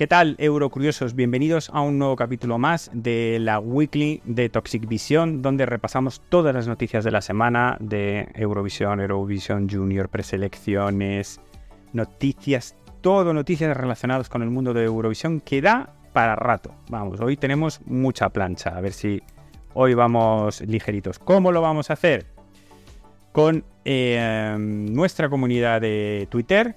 ¿Qué tal, Eurocuriosos? Bienvenidos a un nuevo capítulo más de la Weekly de Toxic Vision, donde repasamos todas las noticias de la semana de Eurovisión, Eurovisión Junior, preselecciones, noticias, todo noticias relacionadas con el mundo de Eurovisión que da para rato. Vamos, hoy tenemos mucha plancha, a ver si hoy vamos ligeritos. ¿Cómo lo vamos a hacer? Con eh, nuestra comunidad de Twitter,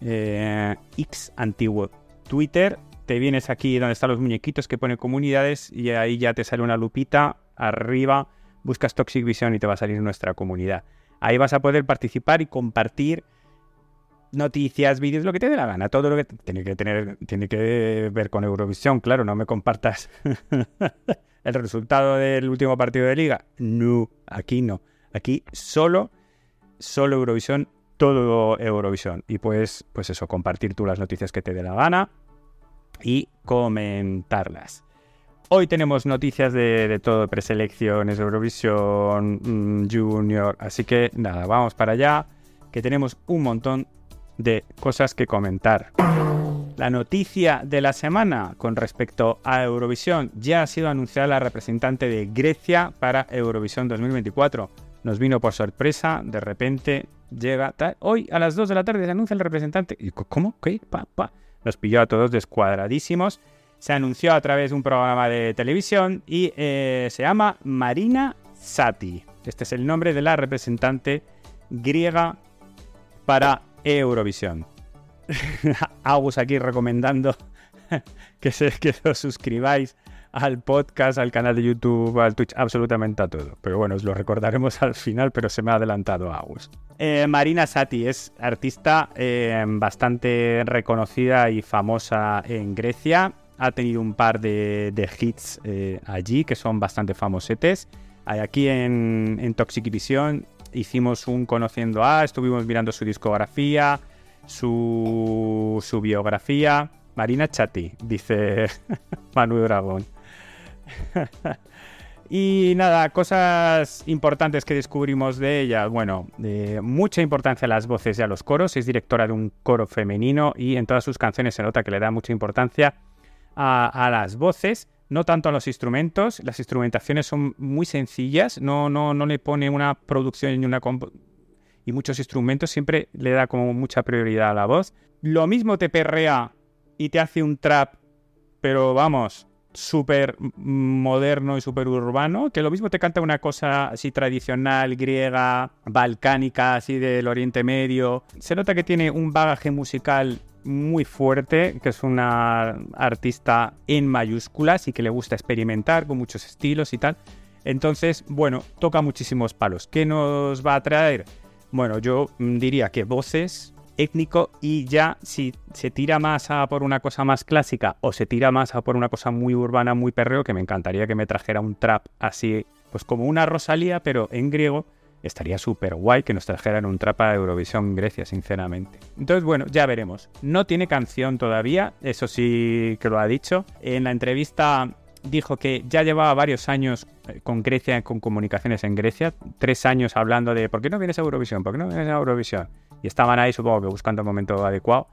eh, X antiguo Twitter, te vienes aquí donde están los muñequitos que pone comunidades y ahí ya te sale una lupita arriba, buscas Toxic Vision y te va a salir nuestra comunidad. Ahí vas a poder participar y compartir noticias, vídeos, lo que te dé la gana, todo lo que tiene que tener, tiene que ver con Eurovisión, claro, no me compartas el resultado del último partido de liga. No, aquí no. Aquí solo, solo Eurovisión, todo Eurovisión. Y pues, pues eso, compartir tú las noticias que te dé la gana y comentarlas. Hoy tenemos noticias de, todo, preselecciones, Eurovisión, mm, Junior, así que nada, vamos para allá, que tenemos un montón de cosas que comentar. La noticia de la semana con respecto a Eurovisión ya ha sido anunciada la representante de Grecia para Eurovisión 2024. Nos vino por sorpresa, de repente llega hoy a las 2 de la tarde se anuncia el representante. ¿Y cómo? ¿Qué? Pa nos pilló a todos descuadradísimos. Se anunció a través de un programa de televisión y eh, se llama Marina Sati. Este es el nombre de la representante griega para Eurovisión. Agus aquí recomendando que, se, os suscribáis al podcast, al canal de YouTube, al Twitch, absolutamente a todo. Pero bueno, os lo recordaremos al final, pero se me ha adelantado Agus. Eh, Marina Sati es artista eh, bastante reconocida y famosa en Grecia. Ha tenido un par de, hits eh, allí que son bastante famosetes. Aquí en, en Toxic Vision hicimos un Conociendo a, estuvimos mirando su discografía, su, biografía. Marina Chati, dice Manuel Dragón. y nada, cosas importantes que descubrimos de ella. Bueno, mucha importancia a las voces y a los coros. Es directora de un coro femenino y en todas sus canciones se nota que le da mucha importancia a, las voces. No tanto a los instrumentos, las instrumentaciones son muy sencillas, no, no, no le pone una producción y una y muchos instrumentos, siempre le da como mucha prioridad a la voz. Lo mismo te perrea y te hace un trap, pero vamos, súper moderno y súper urbano, que lo mismo te canta una cosa así tradicional, griega, balcánica, así del Oriente Medio. Se nota que tiene un bagaje musical muy fuerte, que es una artista en mayúsculas y que le gusta experimentar con muchos estilos y tal. Entonces, bueno, toca muchísimos palos. ¿Qué nos va a traer? Bueno, yo diría que voces, étnico y ya si se tira más a por una cosa más clásica o se tira más a por una cosa muy urbana, muy perreo, que me encantaría que me trajera un trap así, pues como una Rosalía, pero en griego, estaría súper guay que nos trajeran un trap a Eurovisión Grecia, sinceramente. Entonces, bueno, ya veremos. No tiene canción todavía, eso sí que lo ha dicho. En la entrevista dijo que ya llevaba varios años eh, con Grecia, con comunicaciones en Grecia, tres años hablando de ¿por qué no vienes a Eurovisión? ¿Por qué no vienes a Eurovisión? Y estaban ahí supongo que buscando el momento adecuado.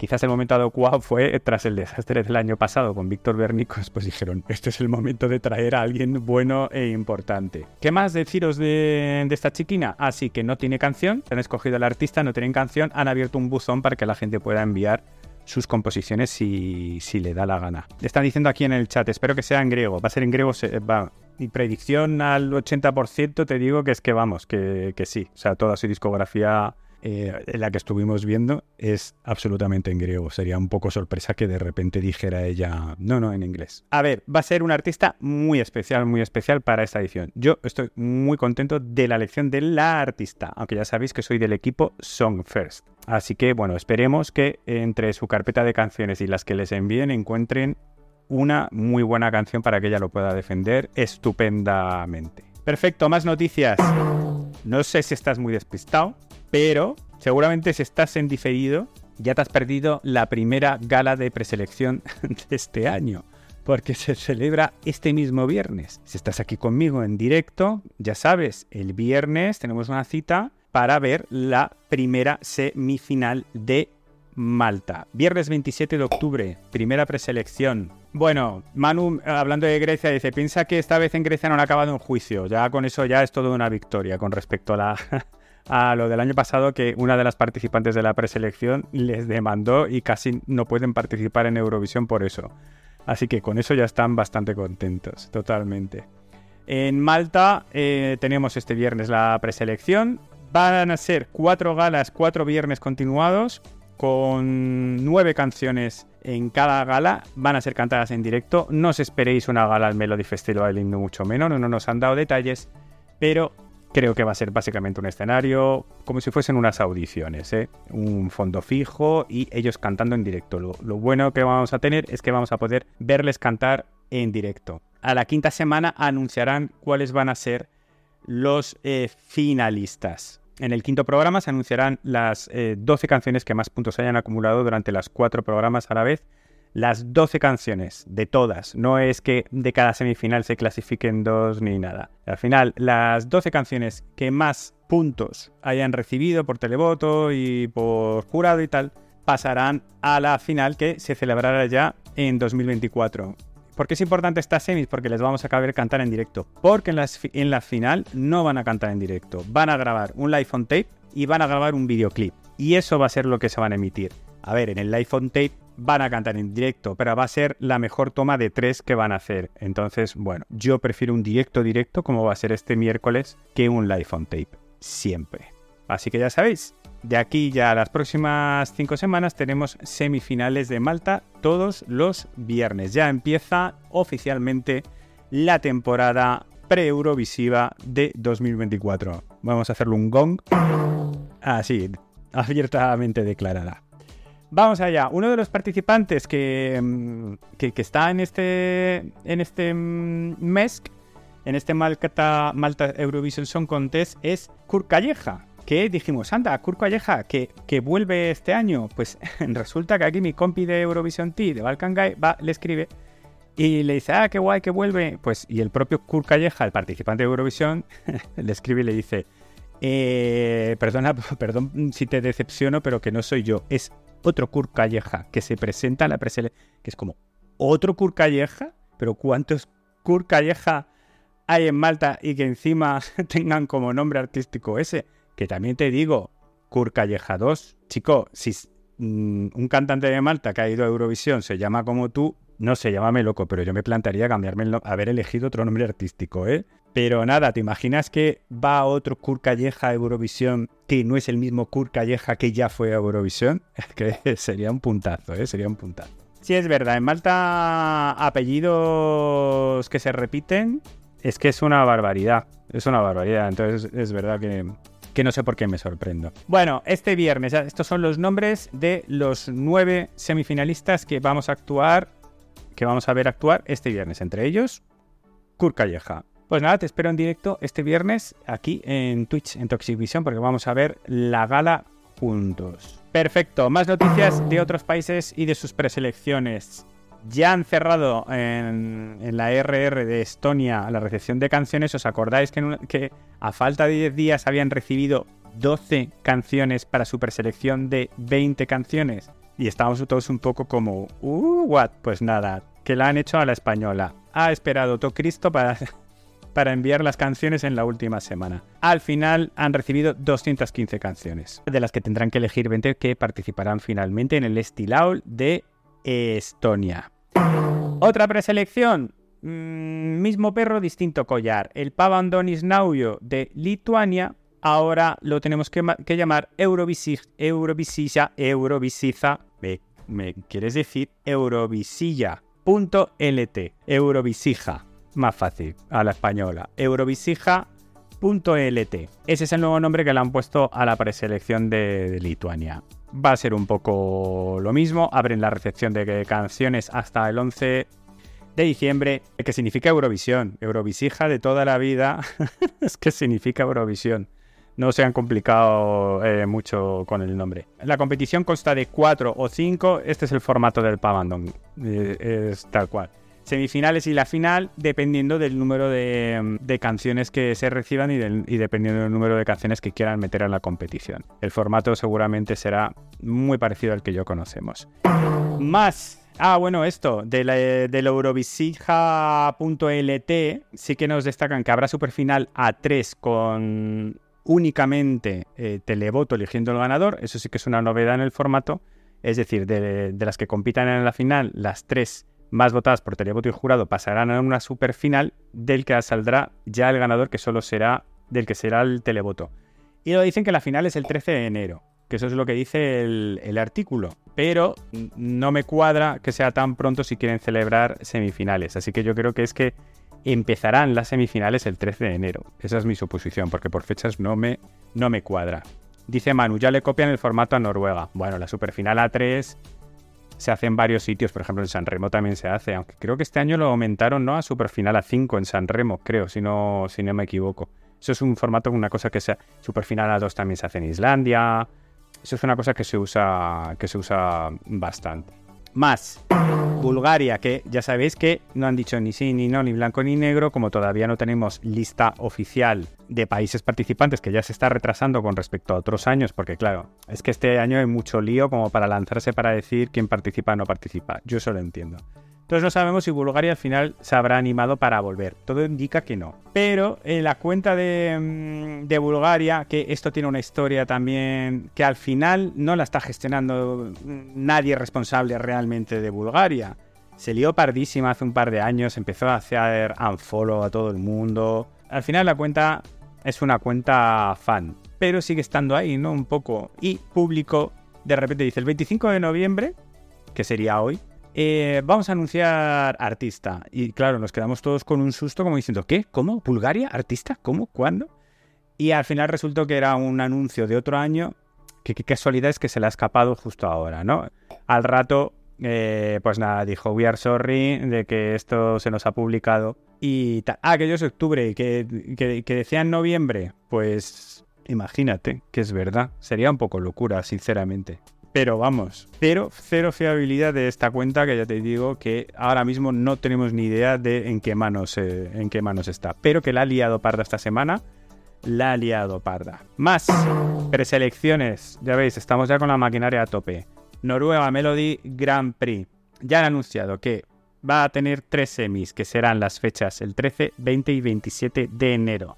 Quizás el momento adecuado fue tras el desastre del año pasado con Víctor Bernicos, pues dijeron, este es el momento de traer a alguien bueno e importante. ¿Qué más deciros de, esta chiquina? Así ah, que no tiene canción, han escogido al artista, no tienen canción, han abierto un buzón para que la gente pueda enviar sus composiciones si, si le da la gana. Están diciendo aquí en el chat, espero que sea en griego, va a ser en griego, va, mi predicción al 80% te digo que es que vamos, que, que sí, o sea, toda su discografía eh, la que estuvimos viendo es absolutamente en griego. Sería un poco sorpresa que de repente dijera ella, no, no, en inglés. A ver, va a ser un artista muy especial, muy especial para esta edición. Yo estoy muy contento de la elección de la artista, aunque ya sabéis que soy del equipo Song First. Así que bueno, esperemos que entre su carpeta de canciones y las que les envíen encuentren una muy buena canción para que ella lo pueda defender estupendamente. Perfecto, más noticias. No sé si estás muy despistado, pero seguramente si estás en diferido, ya te has perdido la primera gala de preselección de este año, porque se celebra este mismo viernes. Si estás aquí conmigo en directo, ya sabes, el viernes tenemos una cita para ver la primera semifinal de Malta. Viernes 27 de octubre, primera preselección. Bueno, Manu, hablando de Grecia, dice, piensa que esta vez en Grecia no han acabado un juicio. Ya con eso ya es todo una victoria con respecto a, la, a lo del año pasado, que una de las participantes de la preselección les demandó y casi no pueden participar en Eurovisión por eso. Así que con eso ya están bastante contentos, totalmente. En Malta eh, tenemos este viernes la preselección. Van a ser cuatro galas, cuatro viernes continuados, con nueve canciones en cada gala. Van a ser cantadas en directo. No os esperéis una gala al Melody Festival, mucho menos. No nos han dado detalles, pero creo que va a ser básicamente un escenario como si fuesen unas audiciones, ¿eh? un fondo fijo y ellos cantando en directo. Lo, bueno que vamos a tener es que vamos a poder verles cantar en directo. A la quinta semana anunciarán cuáles van a ser los eh, finalistas. En el quinto programa se anunciarán las 12 eh, canciones que más puntos hayan acumulado durante las cuatro programas a la vez. Las 12 canciones, de todas. No es que de cada semifinal se clasifiquen dos ni nada. Al final, las 12 canciones que más puntos hayan recibido por televoto y por jurado y tal, pasarán a la final que se celebrará ya en 2024. ¿Por qué es importante esta semis? Porque les vamos a caber cantar en directo. Porque en, en la final no van a cantar en directo. Van a grabar un live on tape y van a grabar un videoclip. Y eso va a ser lo que se van a emitir. A ver, en el live on tape van a cantar en directo, pero va a ser la mejor toma de tres que van a hacer. Entonces, bueno, yo prefiero un directo directo como va a ser este miércoles que un live on tape. Siempre. Así que ya sabéis, de aquí ya a las próximas cinco semanas tenemos semifinales de Malta todos los viernes. Ya empieza oficialmente la temporada pre-Eurovisiva de 2024. Vamos a hacerle un gong. Así, abiertamente declarada. Vamos allá. Uno de los participantes que, mm, que, está en este, en este mm, mes, en este Malta, Malta Eurovision Song Contest, es Kurt Calleja que dijimos, anda, Kurt Calleja, que, que vuelve este año. Pues resulta que aquí mi compi de Eurovision T, de Balkan Guy, va, le escribe y le dice, ah, qué guay que vuelve. Pues, y el propio Kurt Calleja, el participante de Eurovisión, le escribe y le dice, eh, perdona, perdón si te decepciono, pero que no soy yo, es otro Kurt Calleja que se presenta a la preselección, que es como, ¿otro Kurt Calleja? Pero ¿cuántos Kurt Calleja hay en Malta y que encima tengan como nombre artístico ese? Que también te digo, Kurt Calleja 2, chico, si mm, un cantante de Malta que ha ido a Eurovisión se llama como tú, no sé, llámame loco, pero yo me plantearía cambiarme el haber elegido otro nombre artístico, ¿eh? Pero nada, ¿te imaginas que va otro Kurt Calleja a Eurovisión que no es el mismo Kurt Calleja que ya fue a Eurovisión? que sería un puntazo, ¿eh? Sería un puntazo. Sí, es verdad, en Malta apellidos que se repiten es que es una barbaridad. Es una barbaridad. Entonces es verdad que que no sé por qué me sorprendo. Bueno, este viernes, estos son los nombres de los nueve semifinalistas que vamos a actuar, que vamos a ver actuar este viernes. Entre ellos, Kurt Calleja. Pues nada, te espero en directo este viernes aquí en Twitch, en Toxic Vision, porque vamos a ver la gala juntos. Perfecto, más noticias de otros países y de sus preselecciones ya han cerrado en, la RR de Estonia la recepción de canciones. ¿Os acordáis que, a falta de 10 días habían recibido 12 canciones para su preselección de 20 canciones? Y estábamos todos un poco como, uh, what? Pues nada, que la han hecho a la española. Ha esperado todo Cristo para, para enviar las canciones en la última semana. Al final han recibido 215 canciones, de las que tendrán que elegir 20 que participarán finalmente en el Estilaul de Estonia. Otra preselección. Mm, mismo perro, distinto collar. El Pavandonis Naujo de Lituania. Ahora lo tenemos que, llamar Eurovisija. Eurovisiza. Me, quieres decir Eurovisilla.lt. Eurovisija. Más fácil, a la española. Eurovisija.lt. Ese es el nuevo nombre que le han puesto a la preselección de Lituania va a ser un poco lo mismo. Abren la recepción de canciones hasta el 11 de diciembre, que significa Eurovisión. Eurovisija de toda la vida es que significa Eurovisión. No se han complicado eh, mucho con el nombre. La competición consta de 4 o 5. Este es el formato del Pavandon. Eh, es tal cual. semifinales y la final, dependiendo del número de, canciones que se reciban y, dependiendo del número de canciones que quieran meter en la competición. El formato seguramente será muy parecido al que yo conocemos. Más Ah, bueno, esto, de la, del Eurovisija.lt, sí que nos destacan que habrá superfinal A3 con únicamente eh, televoto eligiendo el ganador. Eso sí que es una novedad en el formato. Es decir, de, las que compitan en la final, las tres más votadas por televoto y jurado pasarán a una superfinal del que saldrá ya el ganador, que solo será del que será el televoto. Y lo dicen que la final es el 13 de enero que eso es lo que dice el, artículo. Pero no me cuadra que sea tan pronto si quieren celebrar semifinales. Así que yo creo que es que empezarán las semifinales el 13 de enero. Esa es mi suposición, porque por fechas no me, no me cuadra. Dice Manu, ya le copian el formato a Noruega. Bueno, la superfinal A3 se hace en varios sitios, por ejemplo en San Remo también se hace, aunque creo que este año lo aumentaron ¿no? a superfinal A5 en San Remo, creo, si no, si no me equivoco. Eso es un formato, una cosa que sea superfinal A2 también se hace en Islandia, eso es una cosa que se usa, que se usa bastante. Más, Bulgaria, que ya sabéis que no han dicho ni sí, ni no, ni blanco, ni negro, como todavía no tenemos lista oficial de países participantes, que ya se está retrasando con respecto a otros años, porque claro, es que este año hay mucho lío como para lanzarse para decir quién participa o no participa. Yo eso lo entiendo. Entonces no sabemos si Bulgaria al final se habrá animado para volver. Todo indica que no. Pero en la cuenta mm, de, Bulgaria, que esto tiene una historia también que al final no la está gestionando nadie responsable realmente de Bulgaria. Se lió pardísima hace un par de años, empezó a hacer unfollow a todo el mundo. Al final la cuenta es una cuenta fan, pero sigue estando ahí, ¿no? Un poco. Y público, de repente dice el 25 de noviembre, que sería hoy, eh, vamos a anunciar artista. Y claro, nos quedamos todos con un susto como diciendo, ¿qué? ¿Cómo? ¿Bulgaria? ¿Artista? ¿Cómo? ¿Cuándo? Y al final resultó que era un anuncio de otro año, que qué casualidad es que se le ha escapado justo ahora, ¿no? Al rato, eh, pues nada, dijo, we are sorry de que esto se nos ha publicado. Y tal. Ah, que yo es octubre que, que, que decía en noviembre. Pues imagínate que es verdad. Sería un poco locura, sinceramente. Pero vamos, cero, cero fiabilidad de esta cuenta que ya te digo que ahora mismo no tenemos ni idea de en qué manos, eh, en qué manos está. Pero que la ha liado parda esta semana, la ha liado parda. Más preselecciones, ya veis, estamos ya con la maquinaria a tope. Noruega Melody Grand Prix. Ya han anunciado que va a tener tres semis, que serán las fechas el 13, 20 y 27 de enero.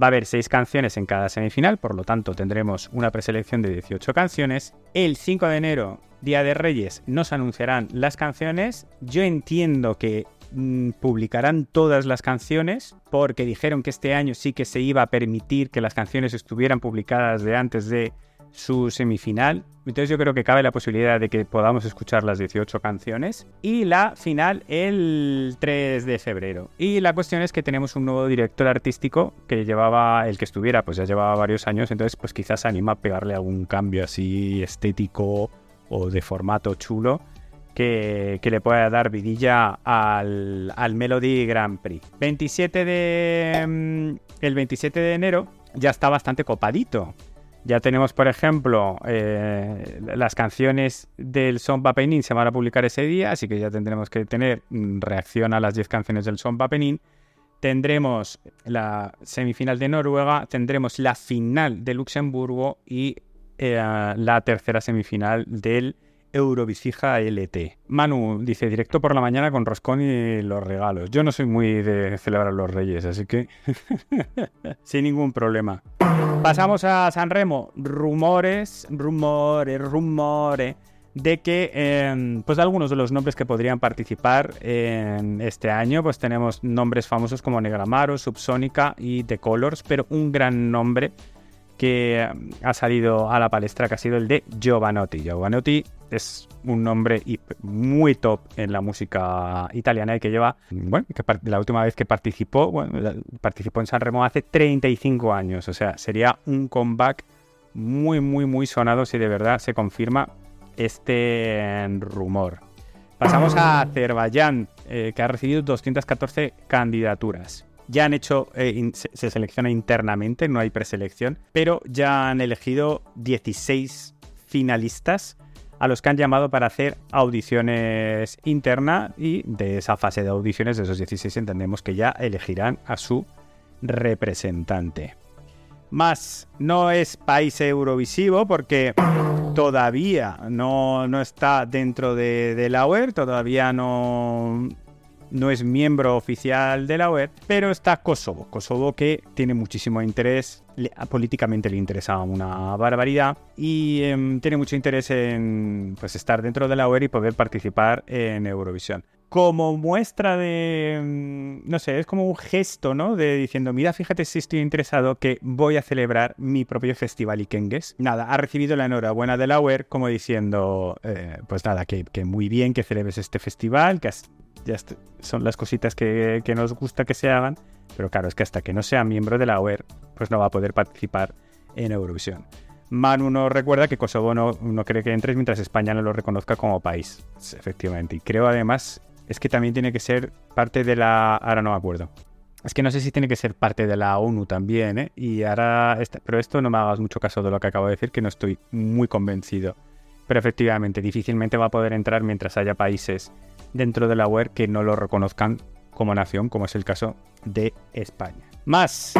Va a haber 6 canciones en cada semifinal, por lo tanto tendremos una preselección de 18 canciones. El 5 de enero, Día de Reyes, nos anunciarán las canciones. Yo entiendo que mm, publicarán todas las canciones porque dijeron que este año sí que se iba a permitir que las canciones estuvieran publicadas de antes de su semifinal. Entonces yo creo que cabe la posibilidad de que podamos escuchar las 18 canciones. Y la final el 3 de febrero. Y la cuestión es que tenemos un nuevo director artístico que llevaba, el que estuviera, pues ya llevaba varios años. Entonces pues quizás anima a pegarle algún cambio así estético o de formato chulo. Que, le pueda dar vidilla al, al Melody Grand Prix. 27 de, mm, el 27 de enero ya está bastante copadito. Ya tenemos, por ejemplo, eh, las canciones del Son Papenin se van a publicar ese día, así que ya tendremos que tener mm, reacción a las 10 canciones del Son Papenin. Tendremos la semifinal de Noruega, tendremos la final de Luxemburgo y eh, la tercera semifinal del Eurovisija LT. Manu dice, directo por la mañana con Roscón y los regalos. Yo no soy muy de celebrar los reyes, así que sin ningún problema. Pasamos a San Remo. Rumores, rumores, rumores de que em, pues algunos de los nombres que podrían participar en este año, pues tenemos nombres famosos como Negramaro, Subsónica y The Colors, pero un gran nombre que ha salido a la palestra que ha sido el de Giovanotti. Giovanotti es un nombre muy top en la música italiana y que lleva, bueno, que la última vez que participó, bueno, participó en Sanremo hace 35 años, o sea, sería un comeback muy, muy, muy sonado si de verdad se confirma este rumor. Pasamos a Azerbaiyán, eh, que ha recibido 214 candidaturas. Ya han hecho, eh, se selecciona internamente, no hay preselección, pero ya han elegido 16 finalistas a los que han llamado para hacer audiciones internas y de esa fase de audiciones de esos 16 entendemos que ya elegirán a su representante. Más, no es país eurovisivo porque todavía no, está dentro de, de la UE, todavía no, no es miembro oficial de la UE, pero está Kosovo. Kosovo que tiene muchísimo interés, políticamente le interesa una barbaridad y em, tiene mucho interés en pues, estar dentro de la UE y poder participar en Eurovisión como muestra de, em, no sé, es como un gesto, ¿no? De diciendo, mira, fíjate si estoy interesado que voy a celebrar mi propio festival Ikengues. Nada, ha recibido la enhorabuena de la UE como diciendo, eh, pues nada, que, que, muy bien que celebres este festival, que ya son las cositas que, nos gusta que se hagan, pero claro, es que hasta que no sea miembro de la OER, pues no va a poder participar en Eurovisión. Manu nos recuerda que Kosovo no, no cree que entres mientras España no lo reconozca como país, efectivamente. Y creo además, es que también tiene que ser parte de la... Ahora no me acuerdo. Es que no sé si tiene que ser parte de la ONU también, ¿eh? Y ahora... Pero esto no me hagas mucho caso de lo que acabo de decir, que no estoy muy convencido. Pero efectivamente, difícilmente va a poder entrar mientras haya países dentro de la web que no lo reconozcan como nación, como es el caso de España. Más,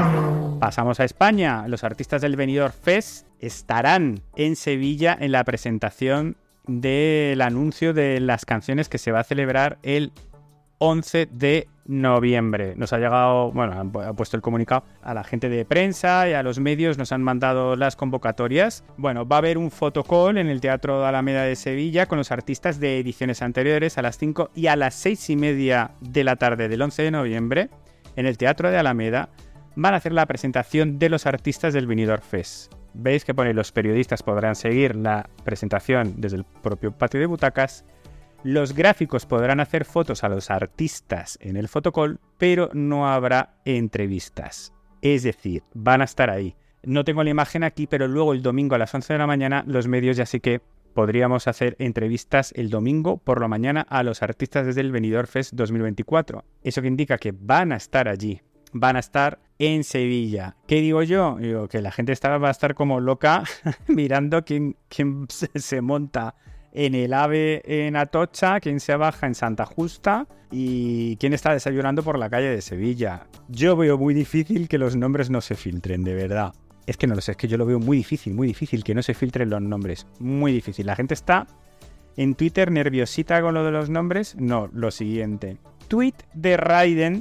pasamos a España. Los artistas del Benidorm Fest estarán en Sevilla en la presentación del anuncio de las canciones que se va a celebrar el 11 de noviembre. Nos ha llegado, bueno, ha puesto el comunicado a la gente de prensa y a los medios, nos han mandado las convocatorias. Bueno, va a haber un fotocall en el Teatro de Alameda de Sevilla con los artistas de ediciones anteriores a las 5 y a las 6 y media de la tarde del 11 de noviembre en el Teatro de Alameda van a hacer la presentación de los artistas del Vinidor Fest. Veis que pone los periodistas podrán seguir la presentación desde el propio patio de butacas los gráficos podrán hacer fotos a los artistas en el fotocall, pero no habrá entrevistas. Es decir, van a estar ahí. No tengo la imagen aquí, pero luego el domingo a las 11 de la mañana los medios ya sí que podríamos hacer entrevistas el domingo por la mañana a los artistas desde el Benidorm Fest 2024. Eso que indica que van a estar allí, van a estar en Sevilla. ¿Qué digo yo? Digo que la gente va a estar como loca mirando quién, quién se monta en el AVE en Atocha, quién se baja en Santa Justa y quién está desayunando por la calle de Sevilla. Yo veo muy difícil que los nombres no se filtren, de verdad. Es que no lo sé, es que yo lo veo muy difícil, muy difícil que no se filtren los nombres. Muy difícil. La gente está en Twitter nerviosita con lo de los nombres. No, lo siguiente. Tweet de Raiden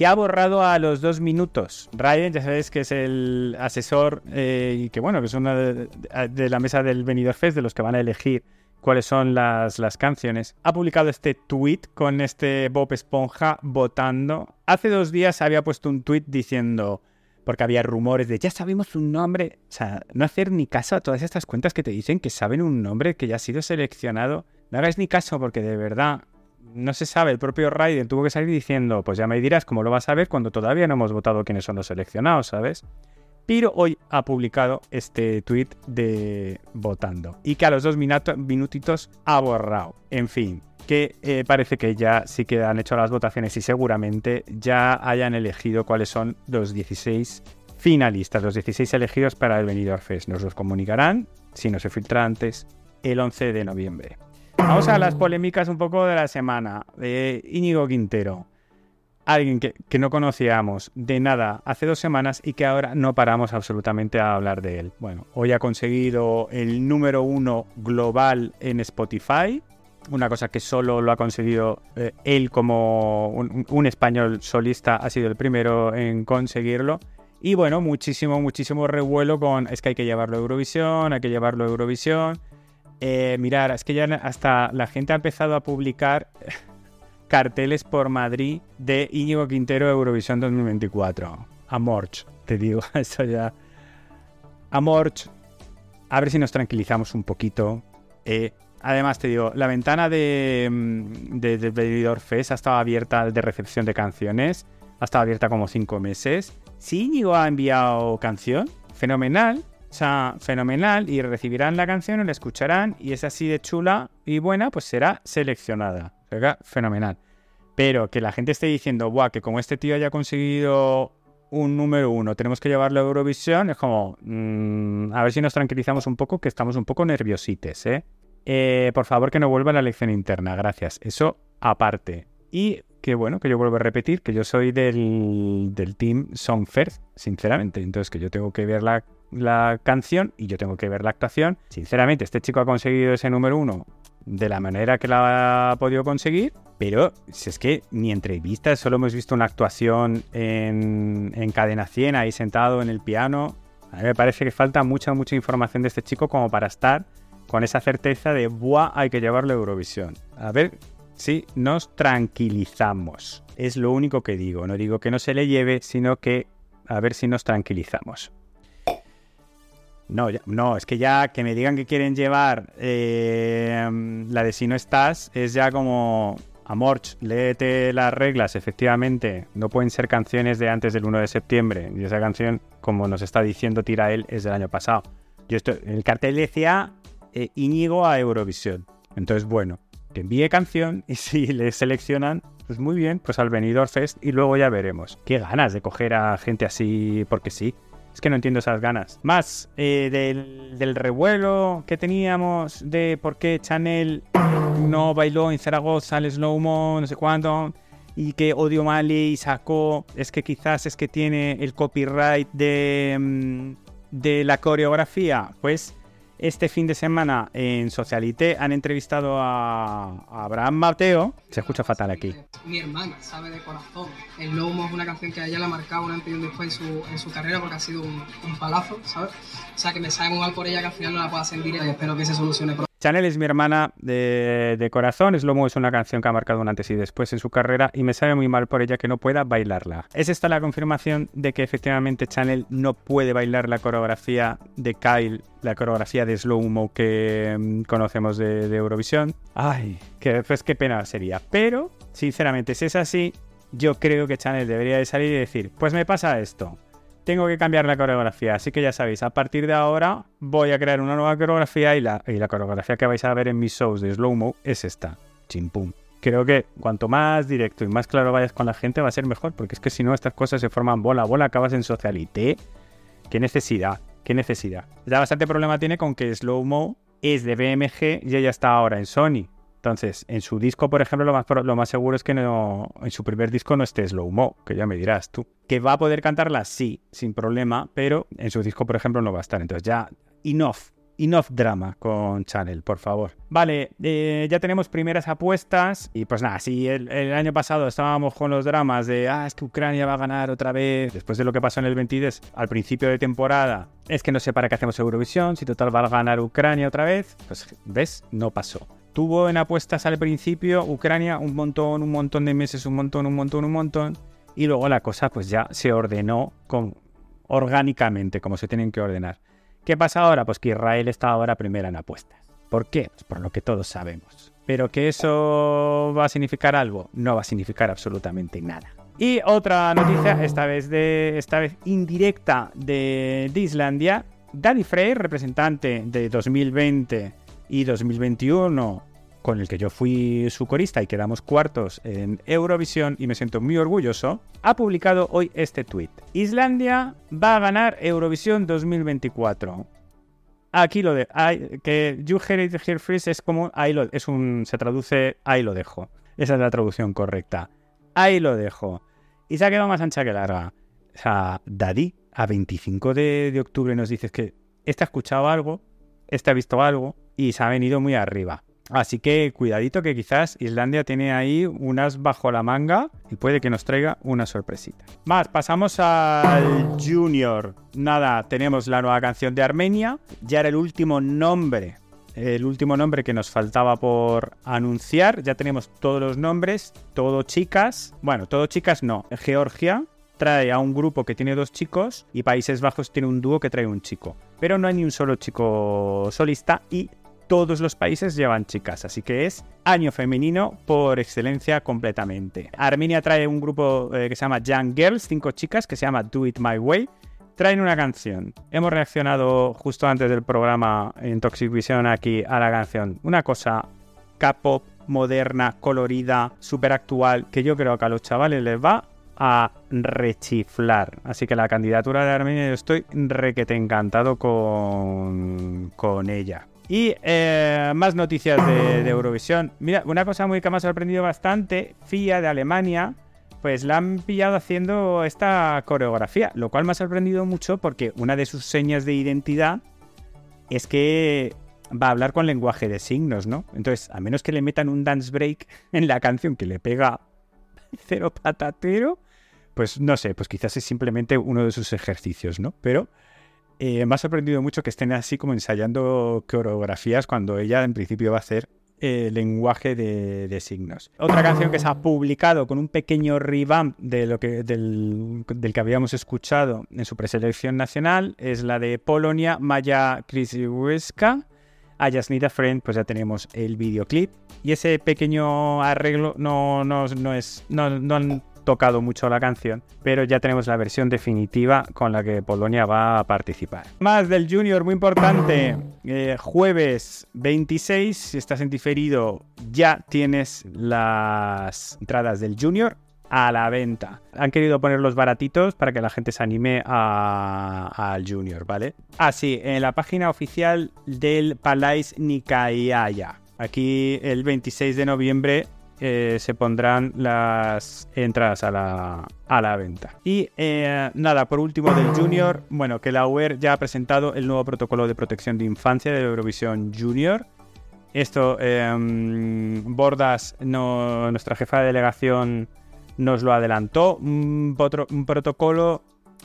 que ha borrado a los dos minutos. Ryan, ya sabéis que es el asesor eh, y que bueno, que es una de, la mesa del Benidorm Fest, de los que van a elegir cuáles son las, las canciones. Ha publicado este tweet con este Bob Esponja votando. Hace dos días había puesto un tweet diciendo porque había rumores de ya sabemos un nombre. O sea, no hacer ni caso a todas estas cuentas que te dicen que saben un nombre que ya ha sido seleccionado. No hagáis ni caso porque de verdad no se sabe, el propio Raiden tuvo que salir diciendo, pues ya me dirás cómo lo vas a ver cuando todavía no hemos votado quiénes son los seleccionados, ¿sabes? Pero hoy ha publicado este tweet de votando y que a los dos minutitos ha borrado. En fin, que eh, parece que ya sí que han hecho las votaciones y seguramente ya hayan elegido cuáles son los 16 finalistas, los 16 elegidos para el Benidorm Fest. Nos los comunicarán, si no se filtra antes, el 11 de noviembre. Vamos a las polémicas un poco de la semana. De Íñigo Quintero. Alguien que, no conocíamos de nada hace dos semanas y que ahora no paramos absolutamente a hablar de él. Bueno, hoy ha conseguido el número uno global en Spotify. Una cosa que solo lo ha conseguido eh, él como un, español solista, ha sido el primero en conseguirlo. Y bueno, muchísimo, muchísimo revuelo con es que hay que llevarlo a Eurovisión, hay que llevarlo a Eurovisión. Eh, mirar, es que ya hasta la gente ha empezado a publicar carteles por Madrid de Íñigo Quintero Eurovisión 2024. Amorch, te digo, eso ya. Amorch, a ver si nos tranquilizamos un poquito. Eh, además, te digo, la ventana de, mm, de, de Fest ha estado abierta de recepción de canciones. Ha estado abierta como cinco meses. Si Íñigo ha enviado canción, fenomenal. O sea, fenomenal y recibirán la canción la escucharán y es así de chula y buena, pues será seleccionada. Será fenomenal. Pero que la gente esté diciendo, guau, que como este tío haya conseguido un número uno, tenemos que llevarlo a Eurovisión, es como, mm, a ver si nos tranquilizamos un poco, que estamos un poco nerviosites, ¿eh? ¿eh? Por favor, que no vuelva la lección interna, gracias. Eso aparte. Y que bueno, que yo vuelvo a repetir, que yo soy del, del team Song First, sinceramente. Entonces, que yo tengo que ver la, la canción y yo tengo que ver la actuación. Sinceramente, este chico ha conseguido ese número uno de la manera que la ha podido conseguir, pero si es que ni entrevistas, solo hemos visto una actuación en, en Cadena 100 ahí sentado en el piano. A mí me parece que falta mucha, mucha información de este chico como para estar con esa certeza de, ¡buah! Hay que llevarlo a Eurovisión. A ver si nos tranquilizamos. Es lo único que digo. No digo que no se le lleve, sino que a ver si nos tranquilizamos. No, no, es que ya que me digan que quieren llevar eh, la de si no estás, es ya como, Amorch, léete las reglas, efectivamente, no pueden ser canciones de antes del 1 de septiembre. Y esa canción, como nos está diciendo Tira él, es del año pasado. Yo estoy, el cartel decía eh, Íñigo a Eurovisión. Entonces, bueno, que envíe canción y si le seleccionan, pues muy bien, pues al Benidorm Fest y luego ya veremos. Qué ganas de coger a gente así porque sí. Es que no entiendo esas ganas. Más eh, del, revuelo que teníamos de por qué Chanel no bailó en Zaragoza el slow-mo, no sé cuándo, y que Odio Mali sacó, es que quizás es que tiene el copyright de, mm, de la coreografía. Pues este fin de semana en Socialité han entrevistado a, Abraham Mateo. Se escucha fatal aquí. Mi hermana sabe de corazón. El Lomo es una canción que a ella le ha marcado un antes y un después en su, carrera porque ha sido un, palazo, ¿sabes? O sea, que me sabe muy mal por ella que al final no la pueda sentir y espero que se solucione pronto. Chanel es mi hermana de, de, corazón. Slomo es una canción que ha marcado un antes y después en su carrera y me sabe muy mal por ella que no pueda bailarla. ¿Es esta la confirmación de que efectivamente Chanel no puede bailar la coreografía de Kyle, la coreografía de Slow Mo que mm, conocemos de, Eurovisión? Ay, que, pues qué pena sería. Pero, sinceramente, si es así, yo creo que Chanel debería de salir y decir, pues me pasa esto tengo que cambiar la coreografía. Así que ya sabéis, a partir de ahora voy a crear una nueva coreografía y la, coreografía que vais a ver en mis shows de slow mo es esta. Chimpum. Creo que cuanto más directo y más claro vayas con la gente va a ser mejor, porque es que si no estas cosas se forman bola a bola, acabas en socialité. Qué necesidad, qué necesidad. Ya bastante problema tiene con que Slow Mo es de BMG y ella está ahora en Sony. Entonces, en su disco, por ejemplo, lo más, seguro es que no, en su primer disco no esté Slow Mo, que ya me dirás tú. Que va a poder cantarla, sí, sin problema, pero en su disco, por ejemplo, no va a estar. Entonces ya, enough, enough drama con Channel, por favor. Vale, eh, ya tenemos primeras apuestas y pues nada, si el, el, año pasado estábamos con los dramas de, ah, es que Ucrania va a ganar otra vez, después de lo que pasó en el 22 al principio de temporada, es que no sé para qué hacemos Eurovisión, si total va a ganar Ucrania otra vez, pues ves, no pasó. Tuvo en apuestas al principio Ucrania un montón, un montón de meses, un montón, un montón, un montón. Y luego la cosa pues ya se ordenó con, orgánicamente, como se tienen que ordenar. ¿Qué pasa ahora? Pues que Israel está ahora primera en apuestas. ¿Por qué? Pues por lo que todos sabemos. ¿Pero que eso va a significar algo? No va a significar absolutamente nada. Y otra noticia, esta vez, de, esta vez indirecta de, de Islandia. Daddy Frey, representante de 2020 y 2021 con el que yo fui su corista y quedamos cuartos en Eurovisión y me siento muy orgulloso, ha publicado hoy este tweet. Islandia va a ganar Eurovisión 2024. Aquí lo de que You Heard It Here Freeze es como ahí lo es un se traduce ahí lo dejo. Esa es la traducción correcta. Ahí lo dejo. Y se ha quedado más ancha que larga. O sea, Daddy, a 25 de, de octubre nos dices que este ha escuchado algo, este ha visto algo, y se ha venido muy arriba. Así que cuidadito que quizás Islandia tiene ahí unas bajo la manga y puede que nos traiga una sorpresita. Más, pasamos al Junior. Nada, tenemos la nueva canción de Armenia. Ya era el último nombre, el último nombre que nos faltaba por anunciar. Ya tenemos todos los nombres, todo chicas. Bueno, todo chicas no. Georgia trae a un grupo que tiene dos chicos y Países Bajos tiene un dúo que trae un chico. Pero no hay ni un solo chico solista y todos los países llevan chicas, así que es año femenino por excelencia completamente. Armenia trae un grupo eh, que se llama Young Girls, cinco chicas, que se llama Do It My Way. Traen una canción. Hemos reaccionado justo antes del programa en Toxic Vision aquí a la canción. Una cosa K-pop moderna, colorida, súper actual, que yo creo que a los chavales les va a rechiflar. Así que la candidatura de Armenia yo estoy requete encantado con, con ella. Y eh, más noticias de, Eurovisión. Mira, una cosa muy que me ha sorprendido bastante, FIA de Alemania, pues la han pillado haciendo esta coreografía, lo cual me ha sorprendido mucho porque una de sus señas de identidad es que va a hablar con lenguaje de signos, ¿no? Entonces, a menos que le metan un dance break en la canción que le pega cero patatero, pues no sé, pues quizás es simplemente uno de sus ejercicios, ¿no? Pero eh, me ha sorprendido mucho que estén así como ensayando coreografías cuando ella en principio va a hacer eh, lenguaje de, signos. Otra canción que se ha publicado con un pequeño revamp de lo que, del, que habíamos escuchado en su preselección nacional es la de Polonia, Maya Krzyzewska. A Just Need Friend, pues ya tenemos el videoclip. Y ese pequeño arreglo no, no, no es. No, tocado mucho la canción, pero ya tenemos la versión definitiva con la que Polonia va a participar. Más del Junior, muy importante. Eh, jueves 26, si estás en diferido, ya tienes las entradas del Junior a la venta. Han querido ponerlos baratitos para que la gente se anime al Junior, ¿vale? Ah, sí, en la página oficial del Palais Nikayaya. Aquí el 26 de noviembre eh, se pondrán las entradas a la, a la venta. Y eh, nada, por último del Junior, bueno, que la UER ya ha presentado el nuevo protocolo de protección de infancia de Eurovisión Junior. Esto, em, Bordas, nuestra jefa de delegación, nos lo adelantó. Un, un, protocolo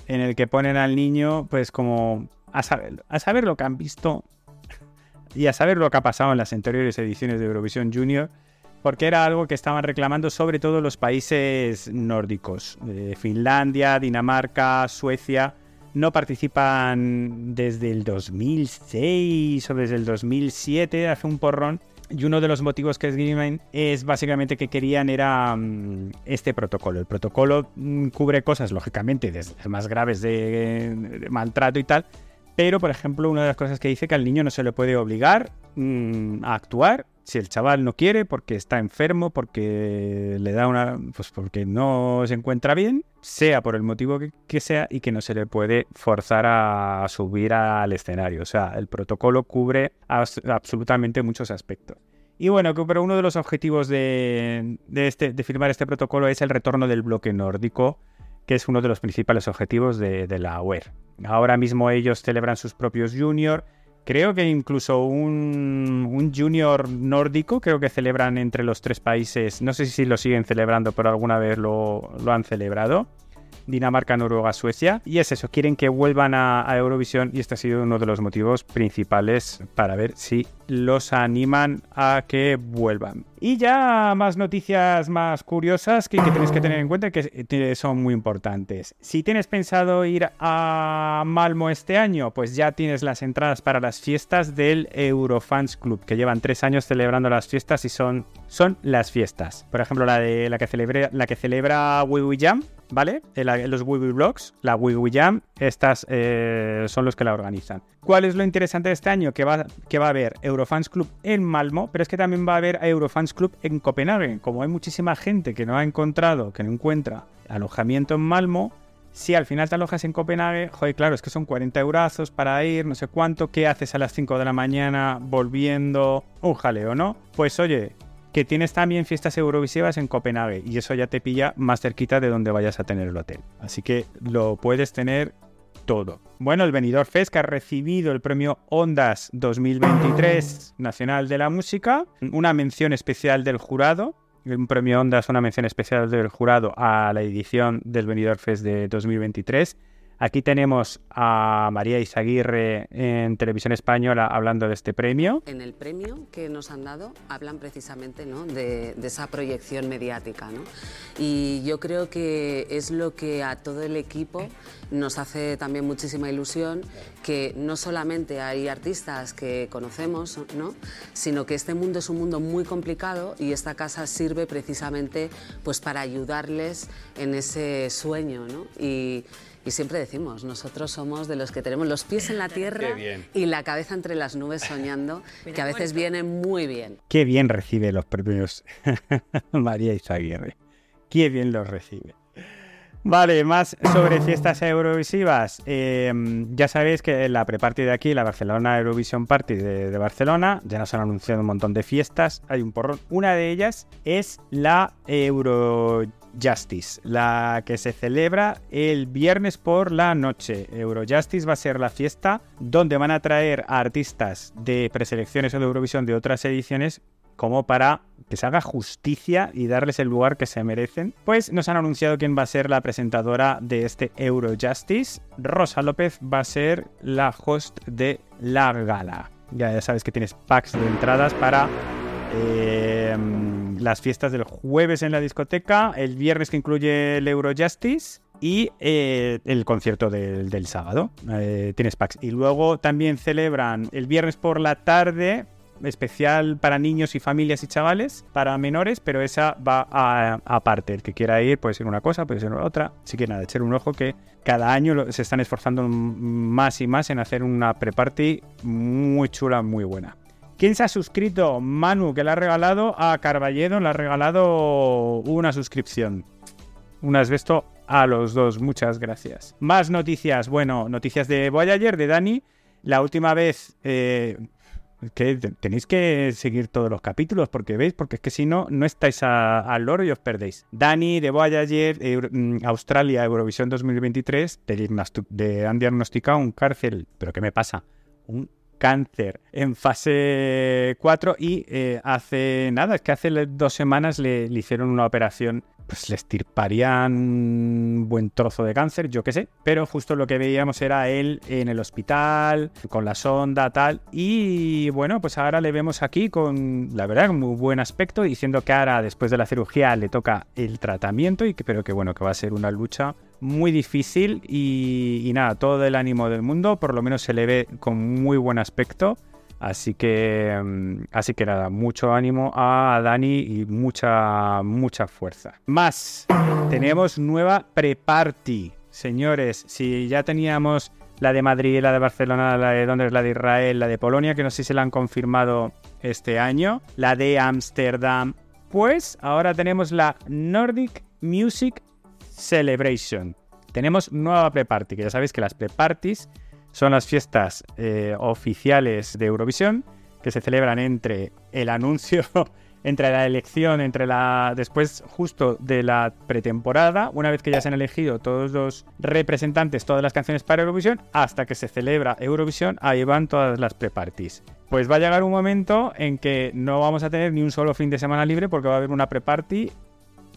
en el que ponen al niño, pues como a saber, a saber lo que han visto y a saber lo que ha pasado en las anteriores ediciones de Eurovisión Junior porque era algo que estaban reclamando sobre todo los países nórdicos. Eh, Finlandia, Dinamarca, Suecia no participan desde el 2006 o desde el 2007, hace un porrón. Y uno de los motivos que esgrimen es básicamente que querían era mm, este protocolo. El protocolo mm, cubre cosas, lógicamente, desde más graves de, maltrato y tal, pero, por ejemplo, una de las cosas que dice que al niño no se le puede obligar mm, a actuar si el chaval no quiere porque está enfermo, porque le da una. Pues porque no se encuentra bien, sea por el motivo que, sea, y que no se le puede forzar a subir al escenario. O sea, el protocolo cubre absolutamente muchos aspectos. Y bueno, pero uno de los objetivos de, este, de firmar este protocolo es el retorno del bloque nórdico, que es uno de los principales objetivos de, de la UER. Ahora mismo ellos celebran sus propios junior Creo que incluso un, junior nórdico, creo que celebran entre los tres países, no sé si lo siguen celebrando, pero alguna vez lo, lo han celebrado. Dinamarca, Noruega, Suecia. Y es eso, quieren que vuelvan a, Eurovisión y este ha sido uno de los motivos principales para ver si los animan a que vuelvan. Y ya más noticias más curiosas que, que tenéis que tener en cuenta que son muy importantes. Si tienes pensado ir a Malmo este año, pues ya tienes las entradas para las fiestas del Eurofans Club, que llevan tres años celebrando las fiestas y son, son las fiestas. Por ejemplo, la de la que, celebra, la que celebra Wee Jam, ¿vale? los Wii Blogs, la Wii Jam, estas eh, son los que la organizan. ¿Cuál es lo interesante de este año? Que va, que va a haber Eurofans Club en Malmo, pero es que también va a haber Eurofans Club en Copenhague. Como hay muchísima gente que no ha encontrado, que no encuentra alojamiento en Malmo, si al final te alojas en Copenhague, joder, claro, es que son 40 eurazos para ir, no sé cuánto, ¿qué haces a las 5 de la mañana volviendo? Un jaleo, ¿no? Pues oye, que tienes también fiestas eurovisivas en Copenhague y eso ya te pilla más cerquita de donde vayas a tener el hotel. Así que lo puedes tener todo. Bueno, el Benidorm Fest que ha recibido el premio Ondas 2023 Nacional de la Música, una mención especial del jurado, un premio Ondas, una mención especial del jurado a la edición del Benidorm Fest de 2023 Aquí tenemos a María Izaguirre en Televisión Española hablando de este premio. En el premio que nos han dado hablan precisamente de, esa proyección mediática. Y yo creo que es lo que a todo el equipo nos hace también muchísima ilusión, que no solamente hay artistas que conocemos, ¿no? sino que este mundo es un mundo muy complicado y esta casa sirve precisamente pues, para ayudarles en ese sueño. ¿no? Y, y siempre decimos, nosotros somos de los que tenemos los pies en la tierra y la cabeza entre las nubes soñando, que a veces viene muy bien. Qué bien recibe los premios María Izaguirre. Qué bien los recibe. Vale, más sobre fiestas eurovisivas. Eh, ya sabéis que la pre-party de aquí, la Barcelona Eurovision Party de, de, Barcelona, ya nos han anunciado un montón de fiestas. Hay un porrón. Una de ellas es la Euro Justice, la que se celebra el viernes por la noche. Eurojustice va a ser la fiesta donde van a traer a artistas de preselecciones o de Eurovisión de otras ediciones como para que se haga justicia y darles el lugar que se merecen, pues nos han anunciado quién va a ser la presentadora de este Eurojustice. Rosa López va a ser la host de la gala. Ya, ya sabes que tienes packs de entradas para eh, las fiestas del jueves en la discoteca, el viernes que incluye el Eurojustice y eh, el concierto del, sábado. Eh, tienes packs. Y luego también celebran el viernes por la tarde especial para niños y familias y chavales, para menores, pero esa va aparte. El que quiera ir puede ser una cosa, puede ser otra. Así que nada, echar un ojo que cada año se están esforzando más y más en hacer una pre-party muy chula, muy buena. ¿Quién se ha suscrito? Manu, que le ha regalado a Carballedo, le ha regalado una suscripción. Un asbesto a los dos, muchas gracias. Más noticias, bueno, noticias de Voyager, de Dani. La última vez eh, que tenéis que seguir todos los capítulos porque veis, porque es que si no, no estáis al loro y os perdéis. Dani de Voyager, mm, Australia, Eurovisión 2023, de, han diagnosticado un cárcel. ¿Pero qué me pasa? Un cáncer en fase 4 y eh, hace nada, es que hace dos semanas le, hicieron una operación, pues le estirparían un buen trozo de cáncer, yo qué sé, pero justo lo que veíamos era él en el hospital, con la sonda, tal, y bueno, pues ahora le vemos aquí con, la verdad, muy buen aspecto, diciendo que ahora después de la cirugía le toca el tratamiento, y que, que bueno, que va a ser una lucha muy difícil y, nada, todo el ánimo del mundo, por lo menos se le ve con muy buen aspecto. Así que, mm, así que nada, mucho ánimo a Dani y mucha, mucha fuerza. Más, tenemos nueva pre-party. Señores, si ya teníamos la de Madrid, la de Barcelona, la de Londres, la de Israel, la de Polonia, que no sé si se la han confirmado este año, la de Ámsterdam, pues ahora tenemos la Nordic Music Celebration. Tenemos nueva pre-party, que ya sabéis que las pre-parties son las fiestas eh, oficiales de Eurovisión que se celebran entre el anuncio, entre la elección, entre la después justo de la pretemporada, una vez que ya se han elegido todos los representantes, todas las canciones para Eurovisión, hasta que se celebra Eurovisión, ahí van todas las pre-parties. Pues va a llegar un momento en que no vamos a tener ni un solo fin de semana libre porque va a haber una pre-party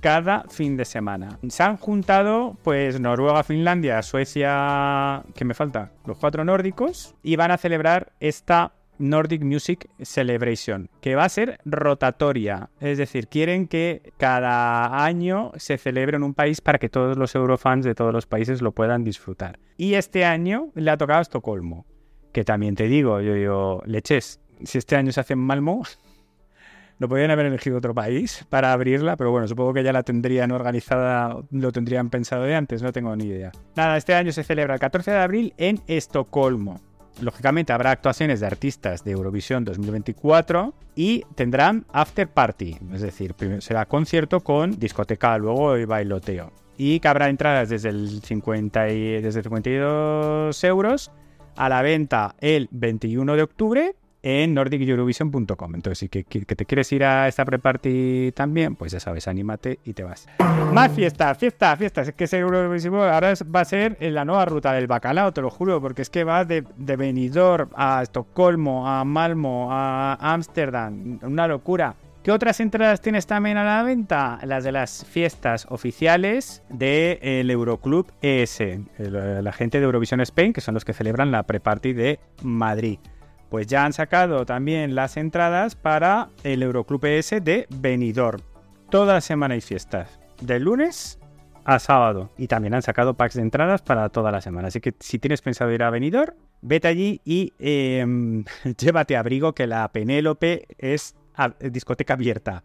cada fin de semana. Se han juntado pues Noruega, Finlandia, Suecia, ¿qué me falta? Los cuatro nórdicos y van a celebrar esta Nordic Music Celebration, que va a ser rotatoria. Es decir, quieren que cada año se celebre en un país para que todos los eurofans de todos los países lo puedan disfrutar. Y este año le ha tocado a Estocolmo, que también te digo, yo digo, leches, si este año se hace en Malmo, no podrían haber elegido otro país para abrirla, pero bueno, supongo que ya la tendrían organizada, lo tendrían pensado de antes, no tengo ni idea. Nada, este año se celebra el 14 de abril en Estocolmo. Lógicamente habrá actuaciones de artistas de Eurovisión 2024 y tendrán after party, es decir, será concierto con discoteca, luego y bailoteo. Y que habrá entradas desde el 50 y, desde 52 euros a la venta el 21 de octubre en nordiceurovision.com. Entonces, si que, te quieres ir a esta pre-party también, pues ya sabes, anímate y te vas. Más fiestas, fiestas, fiestas. Es que ese Eurovisión ahora va a ser en la nueva ruta del bacalao, te lo juro, porque es que va de, de Benidorm a Estocolmo, a Malmo, a Ámsterdam. Una locura. ¿Qué otras entradas tienes también a la venta? Las de las fiestas oficiales del Euroclub ES, la gente de Eurovisión Spain, que son los que celebran la pre-party de Madrid pues ya han sacado también las entradas para el Euroclub ES de Benidorm. Toda semana hay fiestas, de lunes a sábado. Y también han sacado packs de entradas para toda la semana. Así que si tienes pensado ir a Benidorm, vete allí y em, llévate abrigo que la Penélope es discoteca abierta.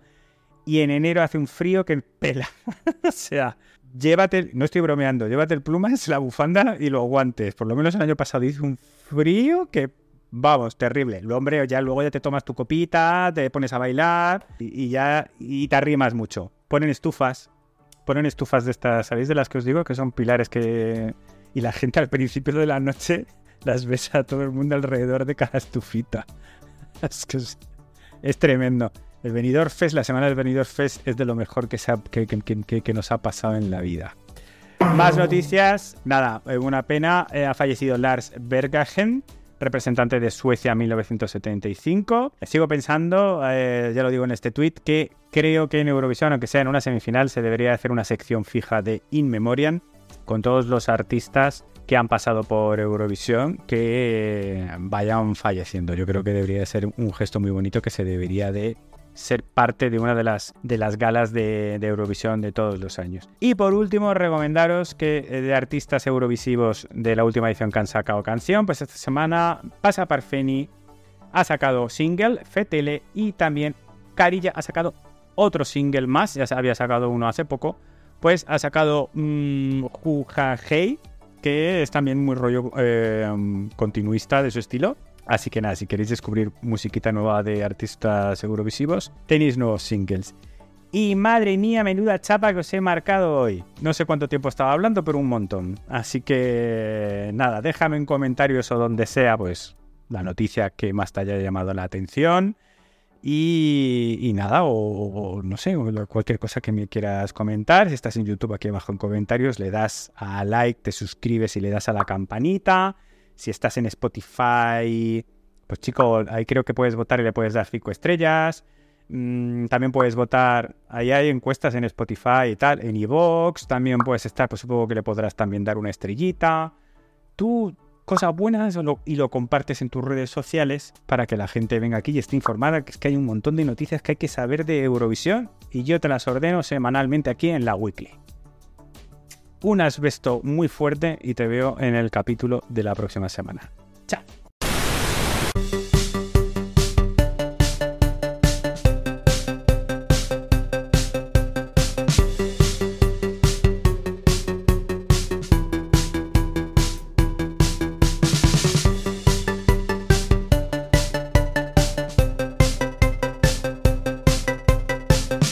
Y en enero hace un frío que pela. o sea, llévate, no estoy bromeando, llévate el plumas, la bufanda y los guantes. Por lo menos el año pasado hizo un frío que Vamos, terrible. Hombre, ya luego ya te tomas tu copita, te pones a bailar y, ya y te arrimas mucho. Ponen estufas ponen estufas de estas, ¿sabéis de las que os digo? Que son pilares que... Y la gente al principio de la noche las ves a todo el mundo alrededor de cada estufita. Es que es, tremendo. El Benidorm Fest, la semana del Benidorm Fest es de lo mejor que, que, nos ha pasado en la vida. Más noticias. Nada, eh, una pena. Eh, ha fallecido Lars Bergagen, representante de Suecia en 1975. Sigo pensando, eh, ya lo digo en este tweet, que creo que en Eurovisión, aunque sea en una semifinal, se debería hacer una sección fija de In Memoriam con todos los artistas que han pasado por Eurovisión que vayan falleciendo. Yo creo que debería ser un gesto muy bonito que se debería de ser parte de una de las, de las galas de, Eurovisión de todos los años. Y por último, recomendaros que eh, de artistas eurovisivos de la última edición que han sacado canción, pues esta semana Pasa Parfeni ha sacado single, Fetele, y también Carilla ha sacado otro single más, ya se había sacado uno hace poco, pues ha sacado mmm, Hey, que es también muy rollo eh, continuista de su estilo. Así que nada, si queréis descubrir musiquita nueva de artistas eurovisivos, tenéis nuevos singles. Y madre mía, menuda chapa que os he marcado hoy. No sé cuánto tiempo estaba hablando, pero un montón. Así que nada, déjame en comentarios o donde sea, pues, la noticia que más te haya llamado la atención. Y, nada, o, no sé, cualquier cosa que me quieras comentar. Si estás en YouTube, aquí abajo en comentarios, le das a like, te suscribes y le das a la campanita. Si estás en Spotify, pues chico, ahí creo que puedes votar y le puedes dar 5 estrellas. Mm, también puedes votar, ahí hay encuestas en Spotify y tal, en Evox. También puedes estar, pues supongo que le podrás también dar una estrellita. Tú cosas buenas y lo compartes en tus redes sociales para que la gente venga aquí y esté informada, que es que hay un montón de noticias que hay que saber de Eurovisión y yo te las ordeno semanalmente aquí en la Weekly. Un asbesto muy fuerte y te veo en el capítulo de la próxima semana. Chao.